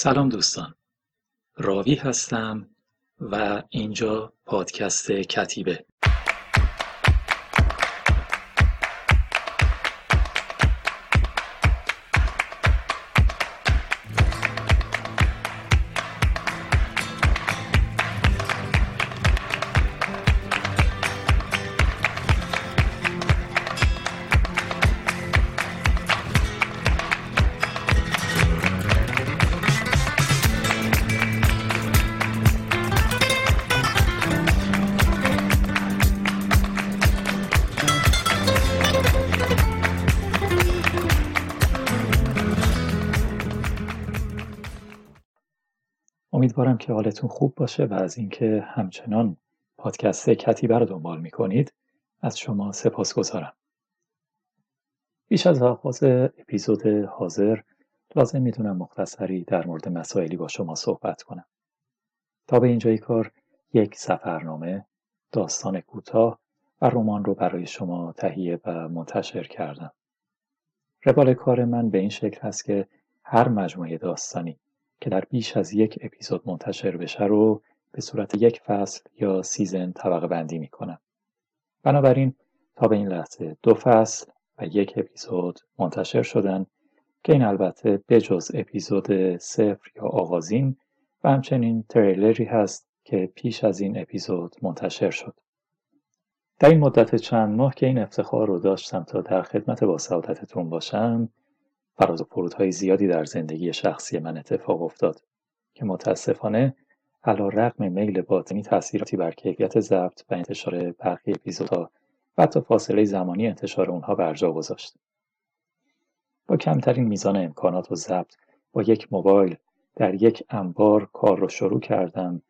سلام دوستان. راوی هستم و اینجا پادکست کتیبه. که حالتون خوب باشه و از اینکه همچنان پادکست کتیبه رو دنبال می‌کنید از شما سپاس گذارم. بیش از آغاز اپیزود حاضر لازم می‌دونم مختصری در مورد مسائلی با شما صحبت کنم. تا به اینجای کار یک سفرنامه، داستان کوتاه و رمان رو برای شما تهیه و منتشر کردم. روال کار من به این شکل هست که هر مجموعه داستانی که در بیش از یک اپیزود منتشر بشه رو به صورت یک فصل یا سیزن طبقه بندی می کنم. بنابراین تا به این لحظه دو فصل و یک اپیزود منتشر شدن که این البته بجز اپیزود صفر یا آغازین و همچنین تریلری هست که پیش از این اپیزود منتشر شد. در این مدت چند ماه که این افتخار رو داشتم تا در خدمت با سعادتتون باشم فراز و فرودهای زیادی در زندگی شخصی من اتفاق افتاد که متاسفانه علا رقم میل باطنی تاثیراتی بر کیفیت ضبط و انتشار برخی اپیزودها و حتی فاصله زمانی انتشار اونها بر جا گذاشت. با کمترین میزان امکانات و ضبط با یک موبایل در یک انبار کار رو شروع کردم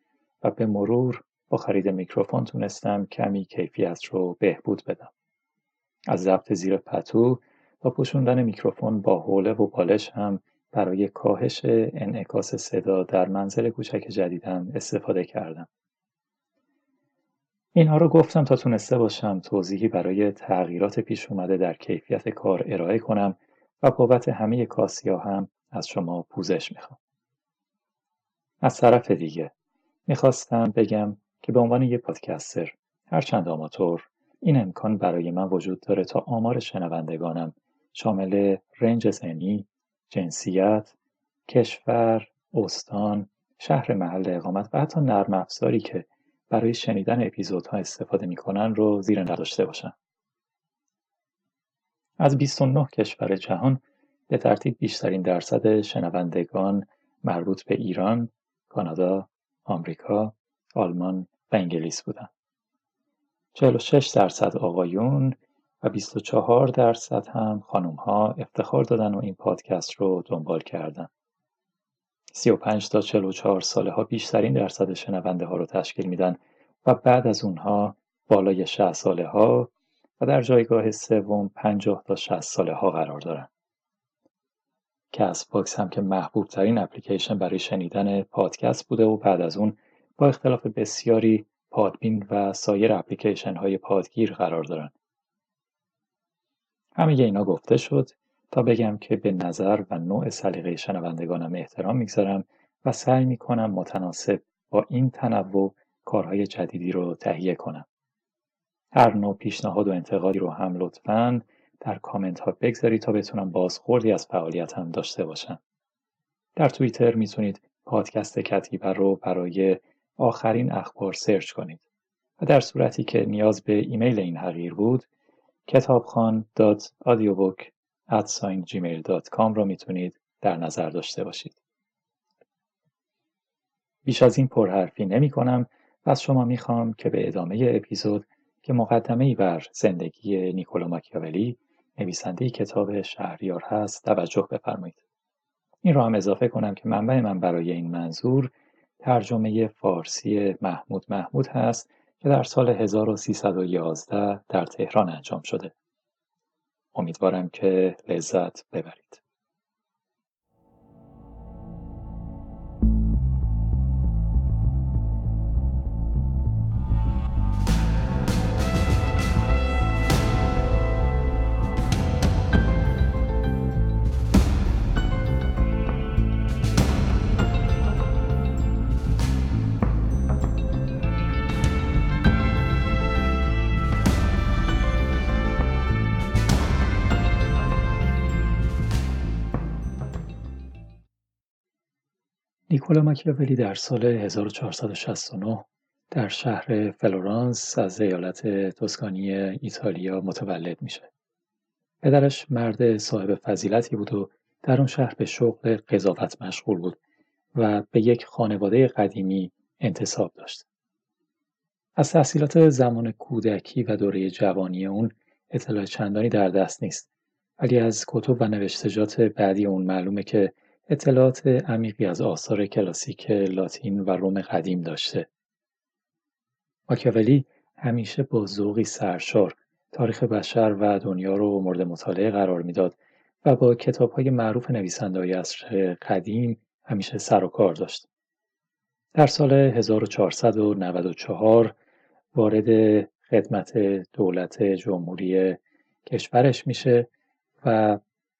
و به مرور با خرید میکروفون تونستم کمی کیفیت رو بهبود بدم. از ضبط زیر پتو با پوشوندن میکروفون با حوله و پالش هم برای کاهش انعکاس صدا در منزل کوچک جدیدم استفاده کردم. اینها رو گفتم تا تونسته باشم توضیحی برای تغییرات پیش اومده در کیفیت کار ارائه کنم و بابت همه کاسیا هم از شما پوزش می‌خوام. از طرف دیگه می‌خواستم بگم که به عنوان یه پادکستر هرچند آماتور این امکان برای من وجود داره تا آمار شنوندگانم شامل رنج سنی، جنسیت، کشور، استان، شهر محل اقامت و حتی نرم افزاری که برای شنیدن اپیزودها استفاده می‌کنن رو زیر نظر داشته باشن. از 29 کشور جهان به ترتیب بیشترین درصد شنوندگان مربوط به ایران، کانادا، آمریکا، آلمان و انگلیس بودند. 46 درصد آقایون و 24 درصد هم خانوم ها افتخار دادن و این پادکست رو دنبال کردن. 35 تا 44 ساله ها بیشترین درصد شنونده ها رو تشکیل میدن و بعد از اونها بالای 60 ساله ها و در جایگاه سوم 50 تا 60 ساله ها قرار دارن. Castbox هم که محبوب ترین اپلیکیشن برای شنیدن پادکست بوده و بعد از اون با اختلاف بسیاری پادبین و سایر اپلیکیشن های پادگیر قرار دارن. همه اینا گفته شد تا بگم که به نظر و نوع سلیقه شنوندگانم احترام می‌گذارم و سعی می‌کنم متناسب با این تنوع کارهای جدیدی رو تهیه کنم. هر نوع پیشنهاد و انتقادی رو هم لطفا در کامنت ها بگذارید تا بتونم بازخوردی از فعالیتم داشته باشم. در توییتر می‌تونید پادکست کتیبه رو برای آخرین اخبار سرچ کنید و در صورتی که نیاز به ایمیل این حقیر بود کتابخان.audiobook@gmail.com را می‌تونید در نظر داشته باشید. بیش از این پرحرفی نمی کنم و از شما می‌خوام که به ادامه اپیزود که مقدمه بر زندگی نیکولا ماکیاولی نویسنده کتاب شهریار هست توجه بفرمایید. این را هم اضافه کنم که منبع من برای این منظور ترجمه فارسی محمود محمود هست که در سال 1311 در تهران انجام شده. امیدوارم که لذت ببرید. نیکولا ماکیاولی در سال 1469 در شهر فلورانس از ایالت توسکانی ایتالیا متولد میشه. پدرش مرد صاحب فضیلتی بود و در اون شهر به شغل قضاوت مشغول بود و به یک خانواده قدیمی انتصاب داشت. از تحصیلات زمان کودکی و دوره جوانی اون اطلاع چندانی در دست نیست ولی از کتب و نوشتجات بعدی اون معلومه که اطلاعات عمیقی از آثار کلاسیک لاتین و روم قدیم داشته. ماکیاولی همیشه با ذوقی سرشار تاریخ بشر و دنیا رو مورد مطالعه قرار می‌داد و با های معروف های عصر قدیم همیشه سر و کار داشت. در سال 1494 وارد خدمت دولت جمهوری کشورش میشه و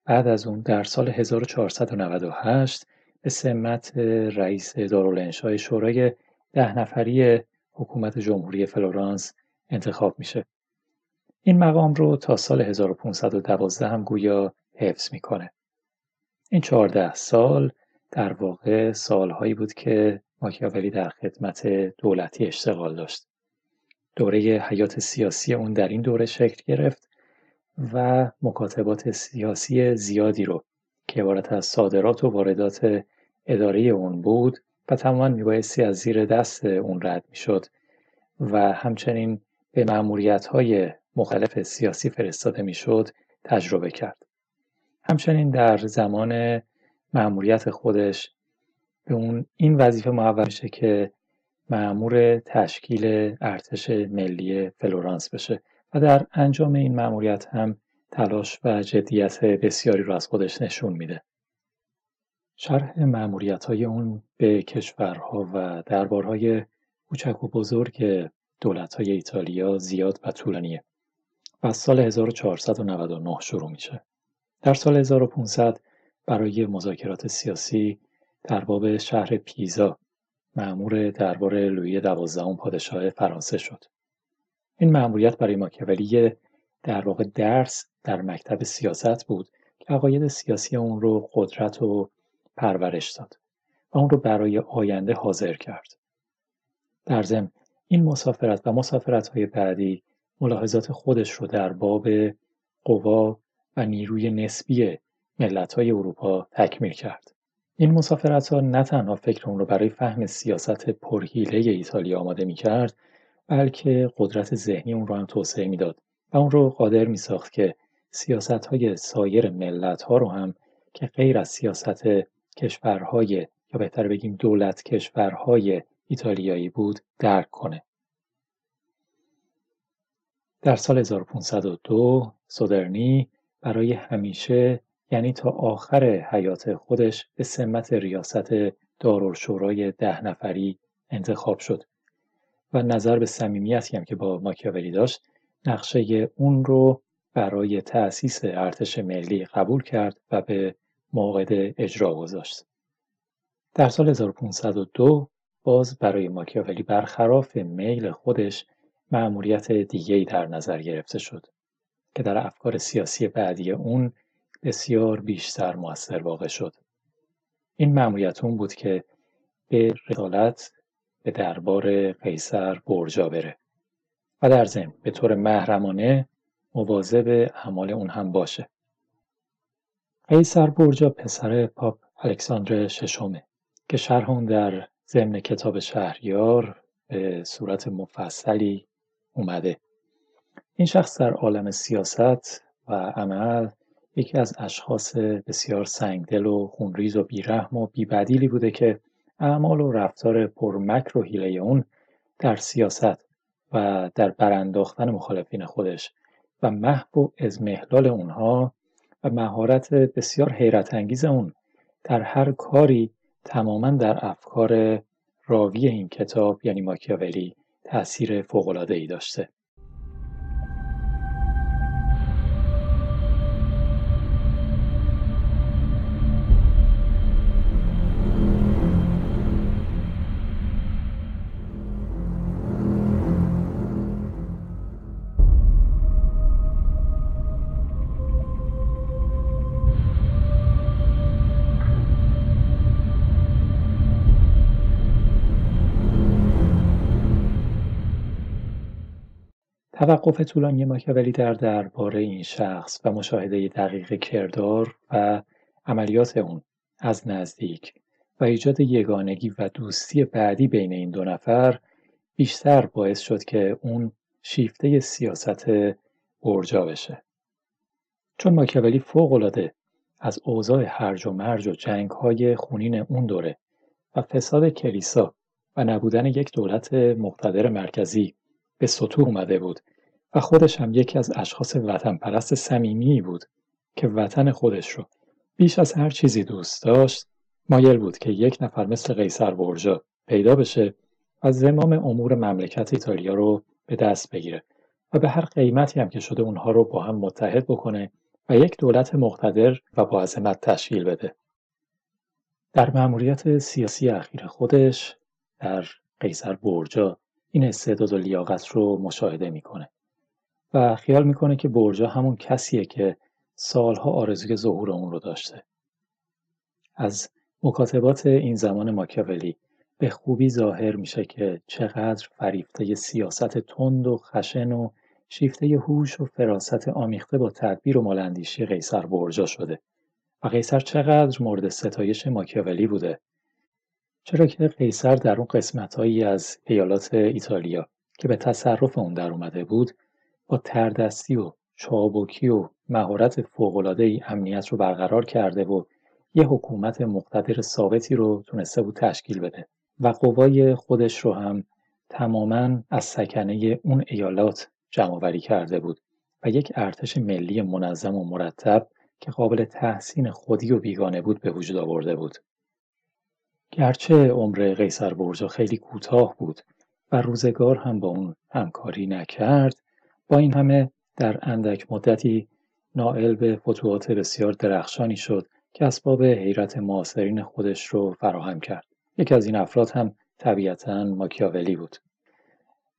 بعد از اون در سال 1498 به سمت رئیس دارالانشای شورای ده نفری حکومت جمهوری فلورانس انتخاب میشه. این مقام رو تا سال 1512 هم گویا حفظ می‌کنه. این چهارده سال در واقع سالهایی بود که ماکیاولی در خدمت دولتی اشتغال داشت. دوره حیات سیاسی اون در این دوره شکل گرفت و مکاتبات سیاسی زیادی رو که عبارت از صادرات و واردات اداره اون بود و تماما میبایستی از زیر دست اون رد می‌شد و همچنین به معمولیت های مختلف سیاسی فرستاده می‌شد تجربه کرد. همچنین در زمان معمولیت خودش به اون این وظیفه محول میشه که معمور تشکیل ارتش ملی فلورانس بشه و در انجام این مأموریت هم تلاش و جدیت بسیاری رو از خودش نشون میده. شرح معمولیت های اون به کشورها و دربارهای کوچک و بزرگ دولت های ایتالیا زیاد و طولانیه و از سال 1499 شروع میشه. در سال 1500 برای مذاکرات سیاسی در باب شهر پیزا معمور دربار لویی دوازدهم پادشاه فرانسه شد. این مأموریت برای ماکیاولی در واقع درس در مکتب سیاست بود که عقاید سیاسی اون رو قدرت و پرورش داد و اون رو برای آینده حاضر کرد. در ضمن این مسافرت و مسافرت های بعدی ملاحظات خودش رو در باب قوا و نیروی نسبی ملت های اروپا تکمیل کرد. این مسافرت ها نه تنها فکر اون رو برای فهم سیاست پرهیله ایتالیا آماده می کرد بلکه قدرت ذهنی اون رو هم توسعه می‌داد و اون رو قادر می ساخت که سیاست های سایر ملت ها رو هم که غیر از سیاست کشورهای یا بهتر بگیم دولت کشورهای ایتالیایی بود درک کنه. در سال 1502 سودرنی برای همیشه یعنی تا آخر حیات خودش به سمت ریاست دارالشورای ده نفری انتخاب شد و نظر به صمیمیتی هم که با ماکیاولی داشت نقشه اون رو برای تأسیس ارتش ملی قبول کرد و به موعد اجرا گذاشت. در سال 1502 باز برای ماکیاولی برخلاف میل خودش مأموریت دیگری در نظر گرفته شد که در افکار سیاسی بعدی اون بسیار بیشتر موثر واقع شد. این مأموریت اون بود که به رسالت به دربار قیصر برجا بره و در ضمن به طور محرمانه مواظب اعمال اون هم باشه. قیصر برجا پسر پاپ الکساندر ششمه که شرح اون در ضمن کتاب شهریار به صورت مفصلی اومده. این شخص در عالم سیاست و عمل یکی از اشخاص بسیار سنگدل و خونریز و بیرحم و بیبدیلی بوده که اعمال و رفتار پرمکر و حیله اون در سیاست و در برانداختن مخالفین خودش و محو و ازمهلال اونها و مهارت بسیار حیرت انگیز اون در هر کاری تماما در افکار راوی این کتاب یعنی ماکیاولی تأثیر ای داشته. توقف طولانی ماکیاولی در درباره این شخص و مشاهده دقیق کردار و عملیات اون از نزدیک و ایجاد یگانگی و دوستی بعدی بین این دو نفر بیشتر باعث شد که اون شیفته سیاست برجا بشه. چون ماکیاولی فوقالعاده از اوضاع هرج و مرج و های خونین اون دوره و فساد کلیسا و نبودن یک دولت مقتدر مرکزی به سطوح اومده بود و خودش هم یکی از اشخاص وطن پرست صمیمی بود که وطن خودش رو بیش از هر چیزی دوست داشت مایل بود که یک نفر مثل قیصر برجا پیدا بشه و زمام امور مملکت ایتالیا رو به دست بگیره و به هر قیمتی هم که شده اونها رو با هم متحد بکنه و یک دولت مقتدر و با عظمت تشکیل بده. در مأموریت سیاسی اخیر خودش در قیصر برجا این استعداد و لیاقت رو مشاهده می‌کنه و خیال می‌کنه که برجا همون کسیه که سالها آرزوی ظهور اون رو داشته. از مکاتبات این زمان ماکیاولی به خوبی ظاهر میشه که چقدر فریفته سیاست تند و خشن و شیفته هوش و فراست آمیخته با تدبیر و مالندیشی قیصر برجا شده و قیصر چقدر مورد ستایش ماکیاولی بوده چرا که قیصر در اون قسمتهایی از ایالات ایتالیا که به تصرف اون در اومده بود با تردستی و چابکی و مهارت فوق‌العاده‌ای امنیت رو برقرار کرده و یه حکومت مقتدر ثابتی رو تونسته بود تشکیل بده و قوای خودش رو هم تماما از سکنه اون ایالات جمعآوری کرده بود و یک ارتش ملی منظم و مرتب که قابل تحسین خودی و بیگانه بود به وجود آورده بود. گرچه عمر قیصر برجا خیلی کوتاه بود و روزگار هم با اون همکاری نکرد با این همه در اندک مدتی نائل به فتوحات بسیار درخشانی شد که اسباب حیرت معاصرین خودش رو فراهم کرد یکی از این افراد هم طبیعتا ماکیاولی بود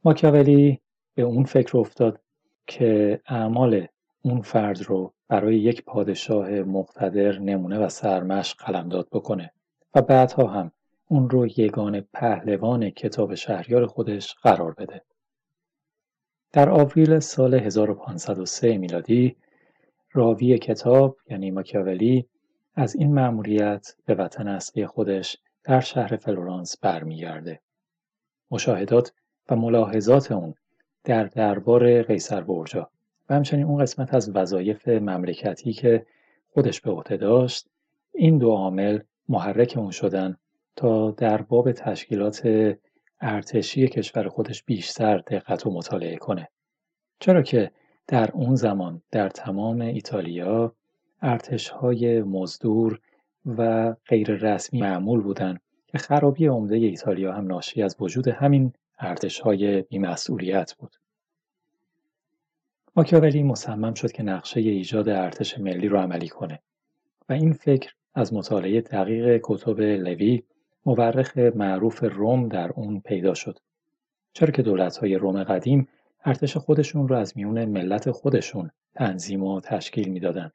ماکیاولی به اون فکر افتاد که اعمال اون فرد رو برای یک پادشاه مقتدر نمونه و سرمشق قلمداد بکنه و بعدها هم اون رو یگان پهلوان کتاب شهریار خودش قرار بده. در آوریل سال 1503 میلادی راوی کتاب یعنی ماکیاولی از این مأموریت به وطن اصلی خودش در شهر فلورانس برمیگرده. مشاهدات و ملاحظات اون در دربار قیصر برجا و همچنین اون قسمت از وظایف مملکتی که خودش به عهده داشت این دو عامل محرک اون شدن تا در باب تشکیلات ارتشی کشور خودش بیشتر دقت و مطالعه کنه چرا که در اون زمان در تمام ایتالیا ارتشهای مزدور و غیر رسمی معمول بودند که خرابی عمده ایتالیا هم ناشی از وجود همین ارتشهای بیمسئولیت بود. ماکیاولی مصمم شد که نقشه ایجاد ارتش ملی رو عملی کنه و این فکر از مطالعه دقیق کتب لوی مورخ معروف روم در اون پیدا شد چرا که دولت‌های روم قدیم ارتش خودشون رو از میون ملت خودشون تنظیم و تشکیل می‌دادند.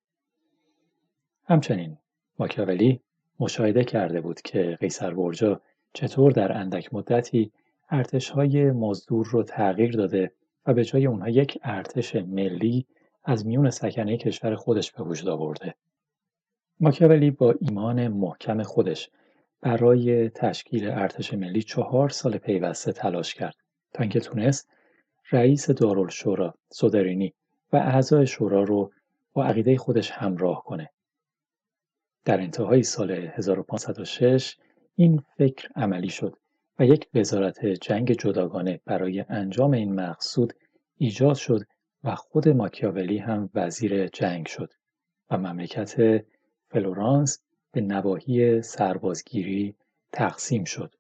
همچنین ماکیاولی مشاهده کرده بود که قیصر برجا چطور در اندک مدتی ارتشهای مزدور رو تغییر داده و به جای اونها یک ارتش ملی از میون سکنه کشور خودش به وجود آورده. ماکیاولی با ایمان محکم خودش برای تشکیل ارتش ملی چهار سال پیوسته تلاش کرد تا اینکه تونست رئیس دارالشورا سودرینی و اعضای شورا رو با عقیده خودش همراه کنه. در انتهای سال 1506 این فکر عملی شد و یک وزارت جنگ جداگانه برای انجام این مقصود ایجاد شد و خود ماکیاولی هم وزیر جنگ شد و مملکت فلورانس به نواحی سربازگیری تقسیم شد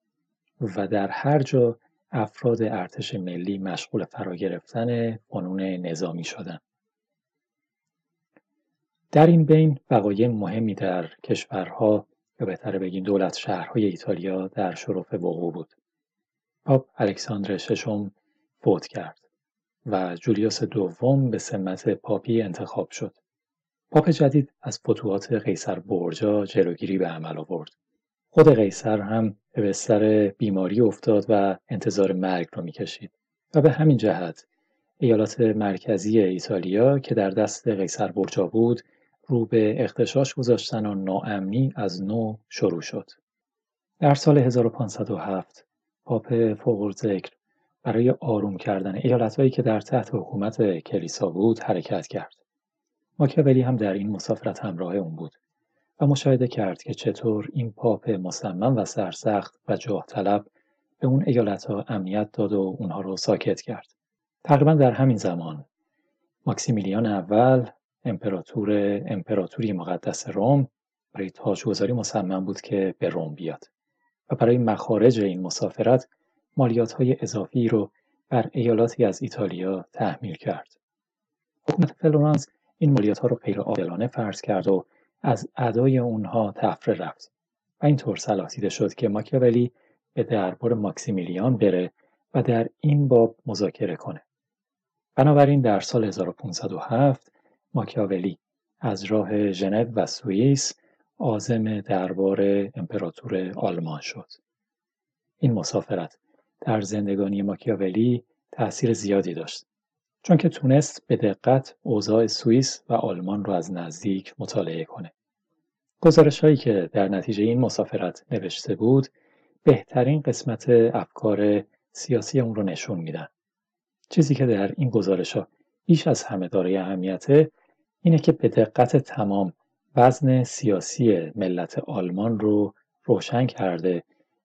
و در هر جا افراد ارتش ملی مشغول فرا گرفتن فنون نظامی شدند. در این بین وقایع مهمی در کشورها یا بهتره بگیم دولت شهرهای ایتالیا در شرف وقوع بود. پاپ الکساندر ششم فوت کرد و جولیوس دوم به سمت پاپی انتخاب شد. پاپ جدید از فتوحات قیصر برجا جلوگیری به عمل آورد. خود قیصر هم به بستر بیماری افتاد و انتظار مرگ را می‌کشید و به همین جهت ایالات مرکزی ایتالیا که در دست قیصر برجا بود رو به اختشاش گذاشتن و ناامنی از نو شروع شد. در سال 1507 پاپ فوق‌الذکر برای آروم کردن ایالتهایی که در تحت حکومت کلیسا بود حرکت کرد. ماکیاولی هم در این مسافرت همراه اون بود و مشاهده کرد که چطور این پاپ مصمم و سرسخت و جاه طلب به اون ایالتها امنیت داد و اونها رو ساکت کرد. تقریبا در همین زمان ماکسیمیلیان اول امپراتور امپراتوری مقدس روم برای تاجگذاری مصمم بود که به روم بیاد و برای مخارج این مسافرت مالیات های اضافی رو بر ایالاتی از ایتالیا تحمیل کرد. حکومت فلورانس این مالیات ها رو غیر عادلانه فرض کرد و از ادای اونها تفره رفت و اینطور صلاح دیده شد که ماکیاولی به دربار ماکسیمیلیان بره و در این باب مذاکره کنه. بنابراین در سال 1507 ماکیاولی از راه ژنو و سوئیس عازم دربار امپراتور آلمان شد. این مسافرت در زندگانی ماکیاولی تأثیر زیادی داشت چون که تونست به دقت اوضاع سوئیس و آلمان را از نزدیک مطالعه کنه. گزارش هایی که در نتیجه این مسافرت نوشته بود بهترین قسمت افکار سیاسی اون رو نشون میدن. چیزی که در این گزارش ها بیش از همه دارای اهمیته اینه که به دقت تمام وزن سیاسی ملت آلمان رو روشن کرده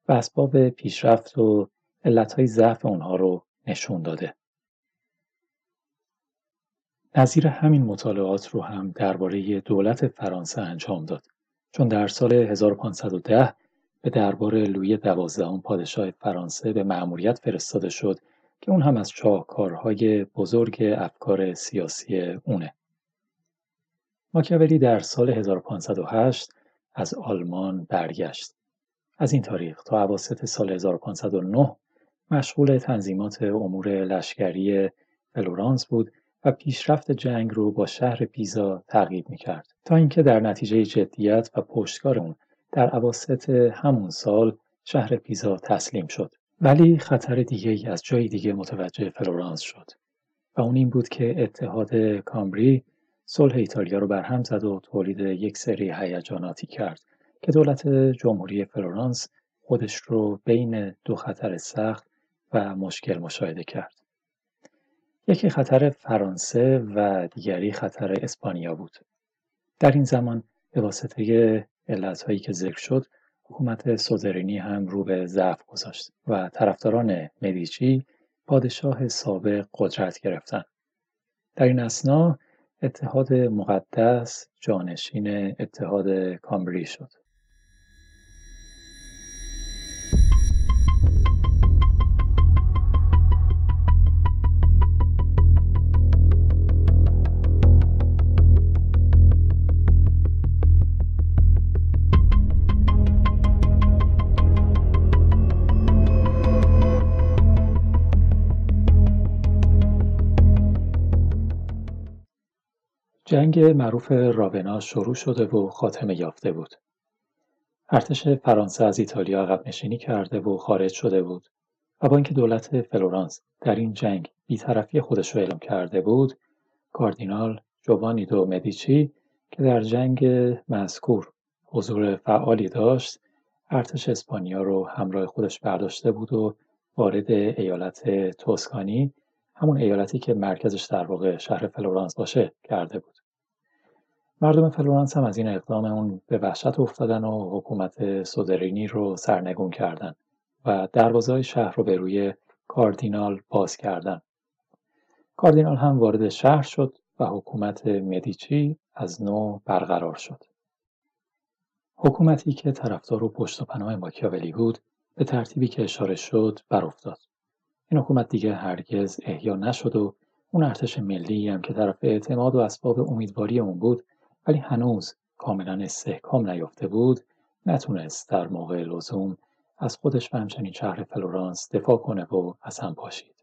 و اسباب پیشرفت و علتهای ضعف اونها رو نشون داده. نظیر همین مطالعات رو هم درباره دولت فرانسه انجام داد چون در سال 1510 به دربار لویی دوازدهم پادشاه فرانسه به مأموریت فرستاده شد که اون هم از شاهکارهای بزرگ افکار سیاسی اونه. ماکیاولی در سال 1508 از آلمان برگشت. از این تاریخ تا اواسط سال 1509 مشغول تنظیمات امور لشکری فلورانس بود و پیشرفت جنگ رو با شهر پیزا ترغیب می‌کرد تا اینکه در نتیجه جدیت و پشتکار اون در اواسط همون سال شهر پیزا تسلیم شد ولی خطر دیگه ای از جای دیگه متوجه فلورانس شد و اون این بود که اتحاد کامبری صلح ایتالیا رو برهم زد و تولید یک سری هیجاناتی کرد که دولت جمهوری فلورانس خودش رو بین دو خطر سخت و مشکل مشاهده کرد. یکی خطر فرانسه و دیگری خطر اسپانیا بود. در این زمان به واسطه علتهایی که ذکر شد حکومت سوزرینی هم رو به ضعف گذاشت و طرفداران مدیچی پادشاه سابق قدرت گرفتند. در این اسنا اتحاد مقدس جانشین اتحاد کامبری شد. جنگ معروف راونا شروع شده و خاتمه یافته بود. ارتش فرانسه از ایتالیا عقب نشینی کرده و خارج شده بود و با اینکه دولت فلورانس در این جنگ بیطرفی خودش را اعلام کرده بود کاردینال جوانی دو مدیچی که در جنگ مذکور حضور فعالی داشت ارتش اسپانیا رو همراه خودش برداشته بود و وارد ایالت توسکانی همون ایالتی که مرکزش در واقع شهر فلورانس باشه کرده بود مردم فلورانس هم از این اقدام اون به وحشت افتادن و حکومت سودرینی رو سرنگون کردن و دروازه های شهر رو به روی کاردینال باز کردن. کاردینال هم وارد شهر شد و حکومت مدیچی از نو برقرار شد. حکومتی که طرفدار و پشت و پناه ماکیاولی بود به ترتیبی که اشاره شد برافتاد. این حکومت دیگه هرگز احیا نشد و اون ارتش ملی هم که طرف اعتماد و اسباب امیدواری اون بود ولی هنوز کاملا استحکام نیافته بود نتونست در موقع لزوم از خودش و همچنین شهر فلورانس دفاع کنه و از هم پاشید.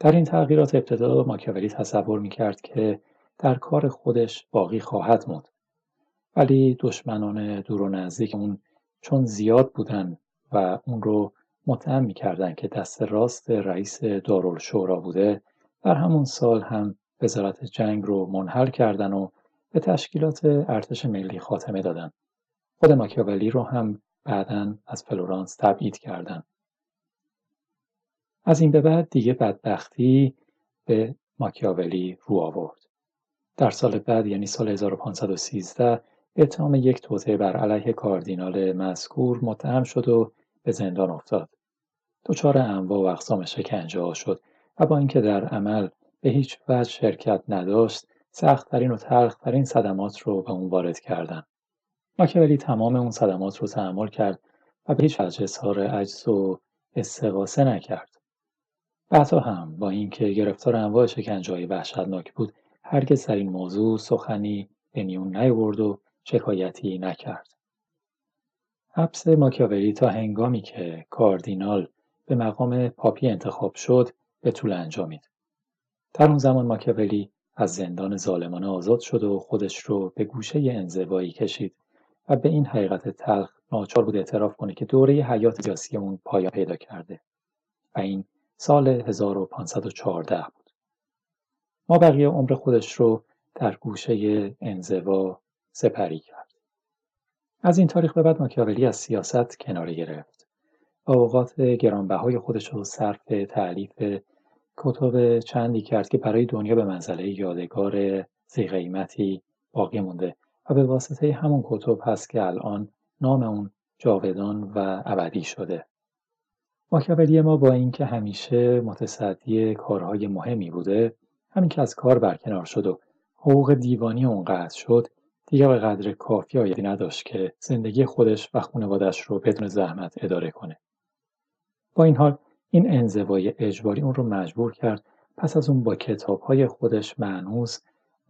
در این تغییرات ابتدا ماکیاولی تصور می‌کرد که در کار خودش باقی خواهد موند. ولی دشمنان دور و نزدیک اون چون زیاد بودن و اون رو متهم می‌کردن که دست راست رئیس دارالشورا بوده در همون سال هم وزارت جنگ رو منحل کردن و به تشکیلات ارتش ملی خاتمه دادن. خود ماکیاولی رو هم بعدا از فلورانس تبعید کردن. از این به بعد دیگه بدبختی به ماکیاولی رو آورد. در سال بعد یعنی سال 1513 به اتهام یک توطعه بر علیه کاردینال مذکور متهم شد و به زندان افتاد. دچار انواع و اقسام شکنجه ها شد و با اینکه در عمل به هیچ وجه شرکت نداشت سختترین و تلخترین صدمات رو به اون وارد کردن. ماکیاولی تمام اون صدمات رو تحمل کرد و به هیچ وجه اظهار عجز و استقاسه نکرد. بعدها هم با اینکه گرفتار انواع شکنجههای وحشتناک بود هرگز در این موضوع سخنی به میون نیاورد و شکایتی نکرد حبس ماکیاولی تا هنگامی که کاردینال به مقام پاپی انتخاب شد به طول انجامید در اون زمان ماکیاولی از زندان ظالمانه آزاد شد و خودش رو به گوشه انزوایی کشید و به این حقیقت تلخ ناچار بود اعتراف کنه که دوره حیات سیاسی اون پایان پیدا کرده و این سال 1514 بود. ما بقیه عمر خودش رو در گوشه انزوا سپری کرد. از این تاریخ به بعد ماکیاولی از سیاست کناره گرفت و اوقات گرانبهای خودش رو صرف تعلیف کتب چندی کرد که برای دنیا به منزله یادگار زی باقی مونده و به واسطه همون کتب هست که الان نام اون جاودان و ابدی شده. ماکیاولی ما با اینکه همیشه متصدی کارهای مهمی بوده همین که از کار برکنار شد و حقوق دیوانی اون شد دیگه به قدر کافی آیدی نداشت که زندگی خودش و خانوادش رو بدون زحمت اداره کنه با این حال این انزوای اجباری اون رو مجبور کرد پس از اون با کتابهای خودش معنوس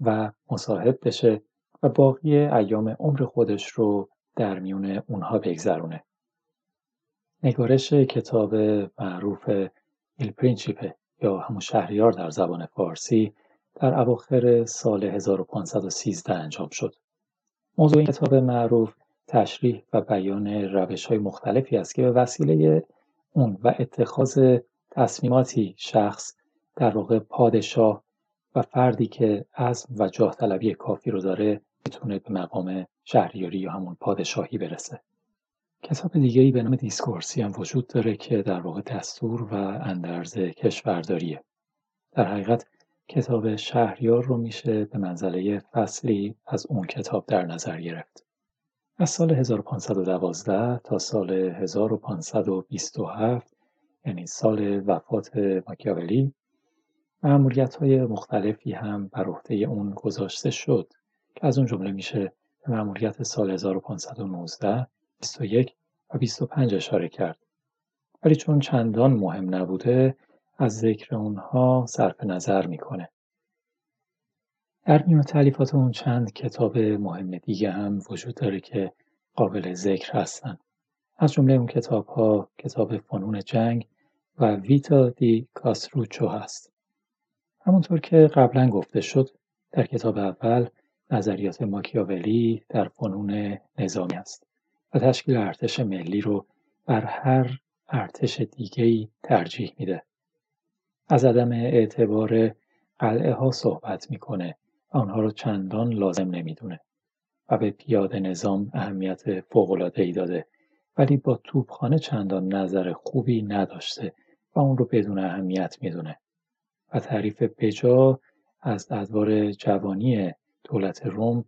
و مصاحب بشه و باقی ایام عمر خودش رو در میون اونها بگذرونه نگارش کتاب معروف ایل پرینچیپه یا همون شهریار در زبان فارسی در اواخر سال 1513 انجام شد. موضوع این کتاب معروف تشریح و بیان روش های مختلفی است که به وسیله اون و اتخاذ تصمیماتی شخص در واقع پادشاه و فردی که عزم و جاه طلبی کافی رو داره می‌تونه به مقام شهریاری یا همون پادشاهی برسه. کتاب دیگری به نام دیسکورسی هم وجود داره که در واقع دستور و اندرز کشورداریه. در حقیقت کتاب شهریار رو میشه به منزله فصلی از اون کتاب در نظر گرفت. از سال 1512 تا سال 1527 یعنی سال وفات ماکیاولی معمولیت های مختلفی هم بر عهده اون گذاشته شد که از اون جمله میشه به معمولیت سال 1519 21 و 25 اشاره کرد. ولی چون چندان مهم نبوده از ذکر اونها صرف نظر می‌کنه. در میون تعلیفات اون چند کتاب مهم دیگه هم وجود داره که قابل ذکر هستن. از جمله اون کتاب ها کتاب فنون جنگ و ویتا دی کاسروچو هست. همونطور که قبلا گفته شد در کتاب اول نظریات ماکیاولی در فنون نظامی است و تشکیل ارتش ملی رو بر هر ارتش دیگه‌ای ترجیح میده. از عدم اعتبار قلعه ها صحبت می‌کنه. آنها رو چندان لازم نمی‌دونه و به پیاده نظام اهمیت فوق‌العاده‌ای داده ولی با توپخانه چندان نظر خوبی نداشته و اون رو بدون اهمیت می‌دونه و تعریف بجا از ادوار جوانی دولت روم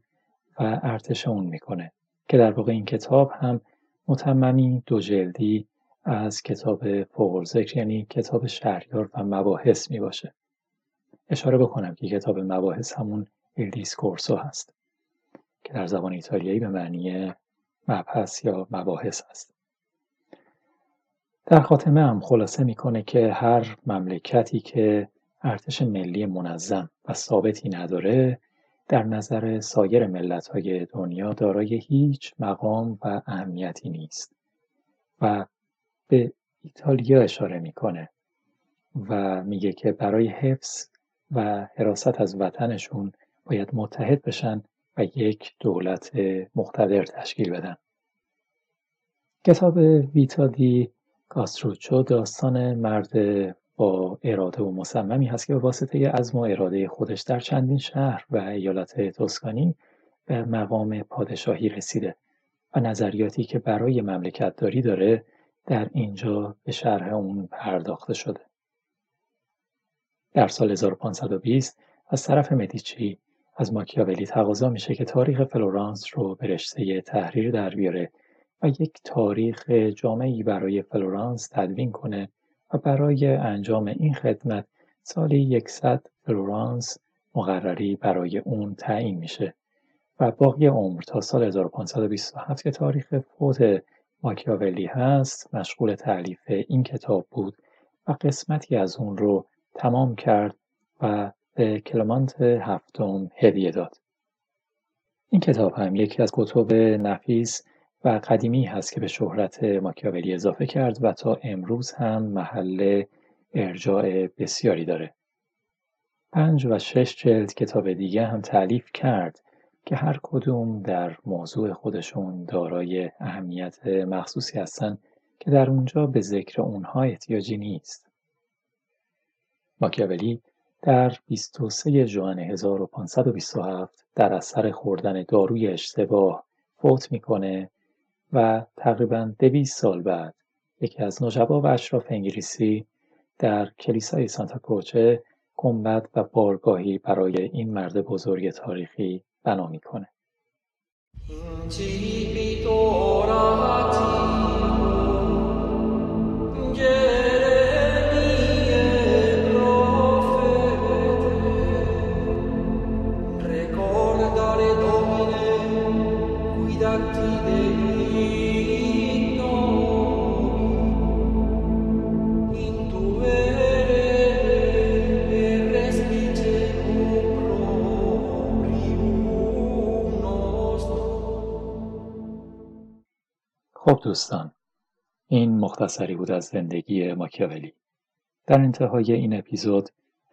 و ارتش اون می‌کنه که در واقع این کتاب هم متممی دو جلدی از کتاب فوق‌الذکر یعنی کتاب شهریار و مباحث می باشه. اشاره بکنم که کتاب مباحث همون ایل دیسکورسو هست که در زبان ایتالیایی به معنی مبحث یا مباحث است. در خاتمه هم خلاصه می‌کنه که هر مملکتی که ارتش ملی منظم و ثابتی نداره در نظر سایر ملت‌های دنیا دارای هیچ مقام و اهمیتی نیست و به ایتالیا اشاره می‌کنه و میگه که برای حفظ و حراست از وطنشون باید متحد بشن و یک دولت مقتدر تشکیل بدن کتاب ویتا دی کاستروچو داستان مرد با اراده و مصممی هست که به واسطه عزم و اراده خودش در چندین شهر و ایالت توسکانی به مقام پادشاهی رسیده و نظریاتی که برای مملکت داری داره در اینجا به شرح اون پرداخته شده. در سال 1520 از طرف مدیچی از ماکیاولی تقاضا میشه که تاریخ فلورانس رو به رشته تحریر در بیاره و یک تاریخ جامعی برای فلورانس تدوین کنه و برای انجام این خدمت سالی یکصد فلورین مقرری برای اون تعیین میشه و باقی عمر تا سال 1527 که تاریخ فوت ماکیاولی هست مشغول تعلیف این کتاب بود و قسمتی از اون رو تمام کرد و به کلمانت هفتم هدیه داد. این کتاب هم یکی از کتب نفیس و قدیمی هست که به شهرت ماکیاولی اضافه کرد و تا امروز هم محل ارجاع بسیاری داره. پنج و شش جلد کتاب دیگه هم تعلیف کرد که هر کدوم در موضوع خودشون دارای اهمیت مخصوصی هستن که در اونجا به ذکر اونها احتیاجی نیست. ماکیاولی در 23 ژوئن 1527 در اثر خوردن داروی اشتباه فوت می‌کنه و تقریبا دویست سال بعد یکی از نجبا و اشراف انگلیسی در کلیسای سانتا کروچه گنبد و بارگاهی برای این مرد بزرگ تاریخی بنا می‌کنه. دوستان. این مختصری بود از زندگی ماکیاولی. در انتهای این اپیزود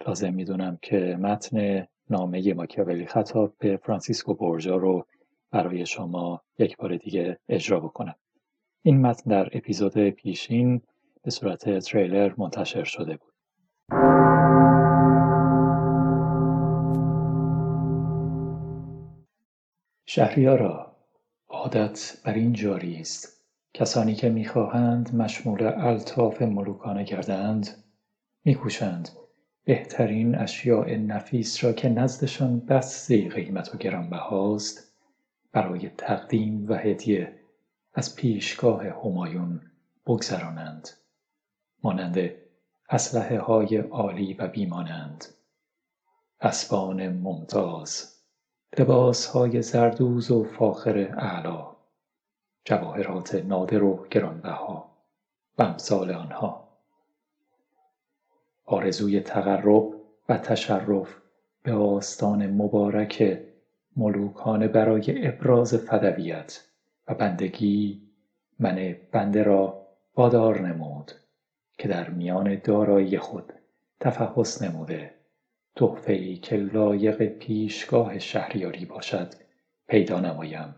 لازم می‌دونم که متن نامه ماکیاولی خطاب به فرانسیسکو بورژا رو برای شما یک بار دیگه اجرا بکنم. این متن در اپیزود پیشین به صورت تریلر منتشر شده بود. شهریارا عادت بر این جاری است. کسانی که می‌خواهند مشمول الطاف ملوکانه گردند میکوشند. بهترین اشیاء نفیس را که نزدشان بسی قیمت و گرانبهاست برای تقدیم و هدیه از پیشگاه همایون بگذرانند. مانند اسلحه های عالی و بیمانند. اسبان ممتاز. لباس های زردوز و فاخر اعلی. جواهرات نادر و گرانبها و امثال آنها. آرزوی تقرب و تشرف به آستان مبارک ملوکانه برای ابراز فدویت و بندگی من بنده را وادار نمود که در میان دارایی خود تفحص نموده. تحفهای که لایق پیشگاه شهریاری باشد پیدا نمایم.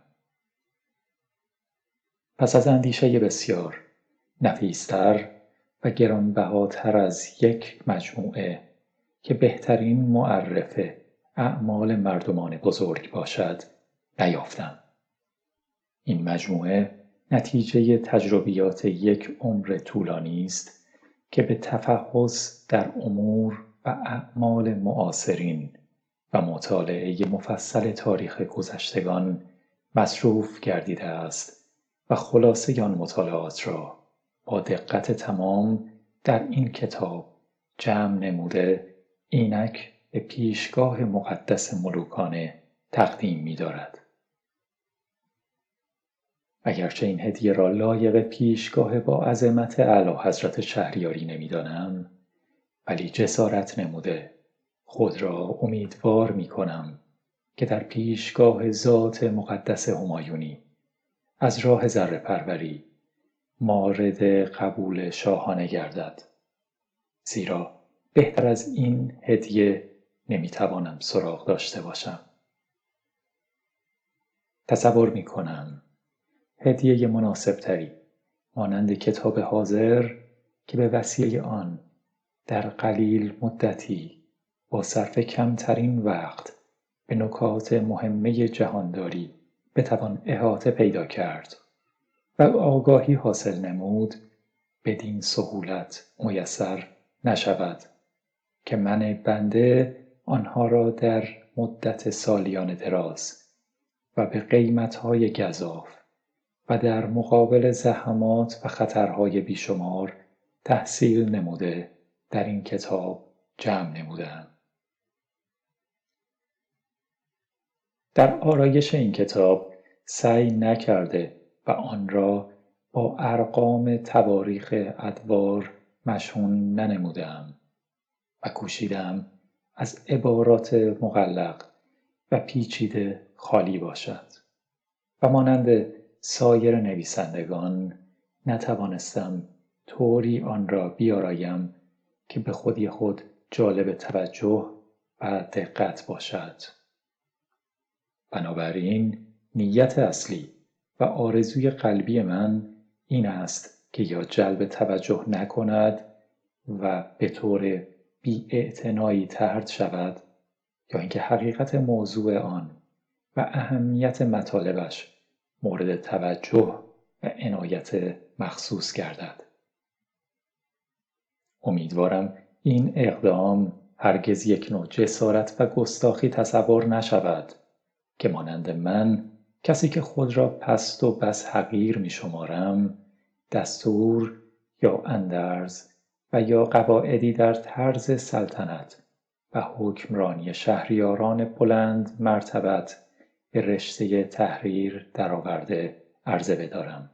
پس از اندیشه بسیار نفیستر و گرانبهاتر از یک مجموعه که بهترین معرف اعمال مردمان بزرگ باشد نیافتم. این مجموعه نتیجه تجربیات یک عمر طولانی است که به تفحص در امور و اعمال معاصرین و مطالعه مفصل تاریخ گذشتگان مصروف گردیده است. و خلاصه آن مطالعات را با دقت تمام در این کتاب جمع نموده اینک به پیشگاه مقدس ملوکانه تقدیم می دارد. اگرچه این هدیه را لایق پیشگاه با عظمت اعلی حضرت شهریاری نمی‌دانم ولی جسارت نموده خود را امیدوار می کنم که در پیشگاه ذات مقدس همایونی از راه ذره پروری مارد قبول شاهانه گردد. زیرا بهتر از این هدیه نمی‌توانم سراغ داشته باشم. تصور می کنم هدیه مناسب تری مانند کتاب حاضر که به وسیله آن در قلیل مدتی با صرف کمترین وقت به نکات مهمه جهانداری بتوان احاطه پیدا کرد و آگاهی حاصل نمود بدین سهولت میسر نشود که من بنده آنها را در مدت سالیان دراز و به قیمتهای گذاف و در مقابل زحمات و خطرهای بیشمار تحصیل نموده در این کتاب جمع نمودم در آرایش این کتاب سعی نکرده و آن را با ارقام تواریخ ادوار مشهون ننمودم و کوشیدم از عبارات مغلق و پیچیده خالی باشد و مانند سایر نویسندگان نتوانستم طوری آن را بیارایم که به خودی خود جالب توجه و دقت باشد. بنابراین نیت اصلی و آرزوی قلبی من این است که یا جلب توجه نکند و به طور بی ترد شود یا اینکه حقیقت موضوع آن و اهمیت مطالبش مورد توجه و عنایت مخصوص گردد. امیدوارم این اقدام هرگز یک نوع جسارت و گستاخی تصور نشود. که مانند من کسی که خود را پست و بس حقیر می شمارم دستور یا اندرز و یا قواعدی در طرز سلطنت و حکمرانی شهریاران بلند مرتبت به رشته تحریر درآورده عرضه بدارم.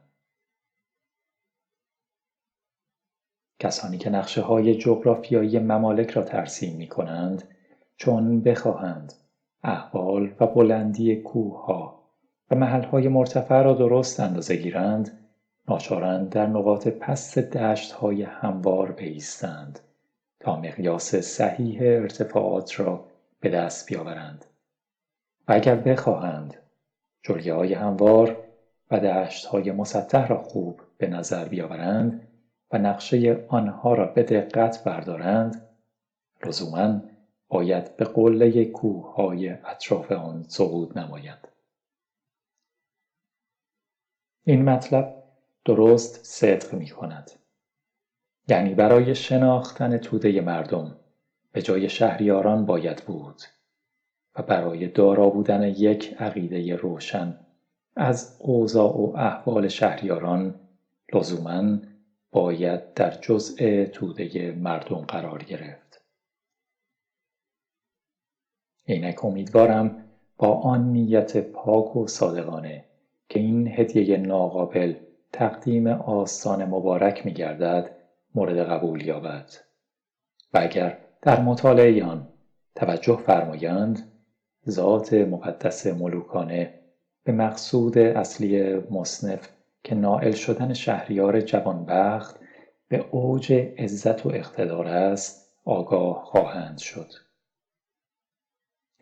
کسانی که نقشه های جغرافیایی ممالک را ترسیم می کنند چون بخواهند احوال و بلندی کوه ها و محل های مرتفع را درست اندازه گیرند ناچارند در نقاط پست دشت های هموار بیستند تا مقیاس صحیح ارتفاعات را به دست بیاورند. و اگر بخواهند جلگه های هموار و دشت های مسطح را خوب به نظر بیاورند و نقشه آنها را به دقت بردارند لزوما باید به قله کوه های اطراف آن صعود نمایند این مطلب درست صدق می کند. یعنی برای شناختن توده مردم به جای شهریاران باید بود و برای دارا بودن یک عقیده روشن از اوضاع و احوال شهریاران لزوما باید در جزء توده مردم قرار گرفت. اینک امیدوارم با آن نیت پاک و صادقانه که این هدیه ناقابل تقدیم آستان مبارک می گردد مورد قبول یابد. و اگر در مطالعه آن توجه فرمایند ذات مقدس ملوکانه به مقصود اصلی مصنف که نائل شدن شهریار جوانبخت به اوج عزت و اقتدار است آگاه خواهند شد.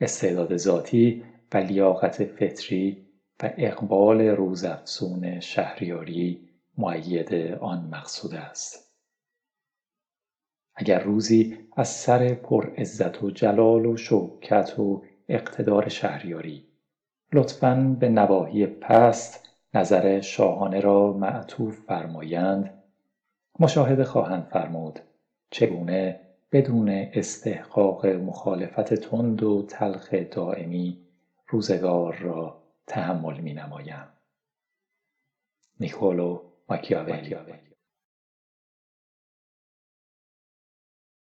استعداد ذاتی و لیاقت فطری و اقبال روزافزون شهریاری معید آن مقصود است. اگر روزی از سر پر عزت و جلال و شوکت و اقتدار شهریاری لطفا به نواحی پست نظر شاهانه را معطوف فرمایند مشاهده خواهند فرمود چگونه بدون استحقاق مخالفت تند و تلخ دائمی روزگار را تحمل می نمایم نیکولو ماکیاولی.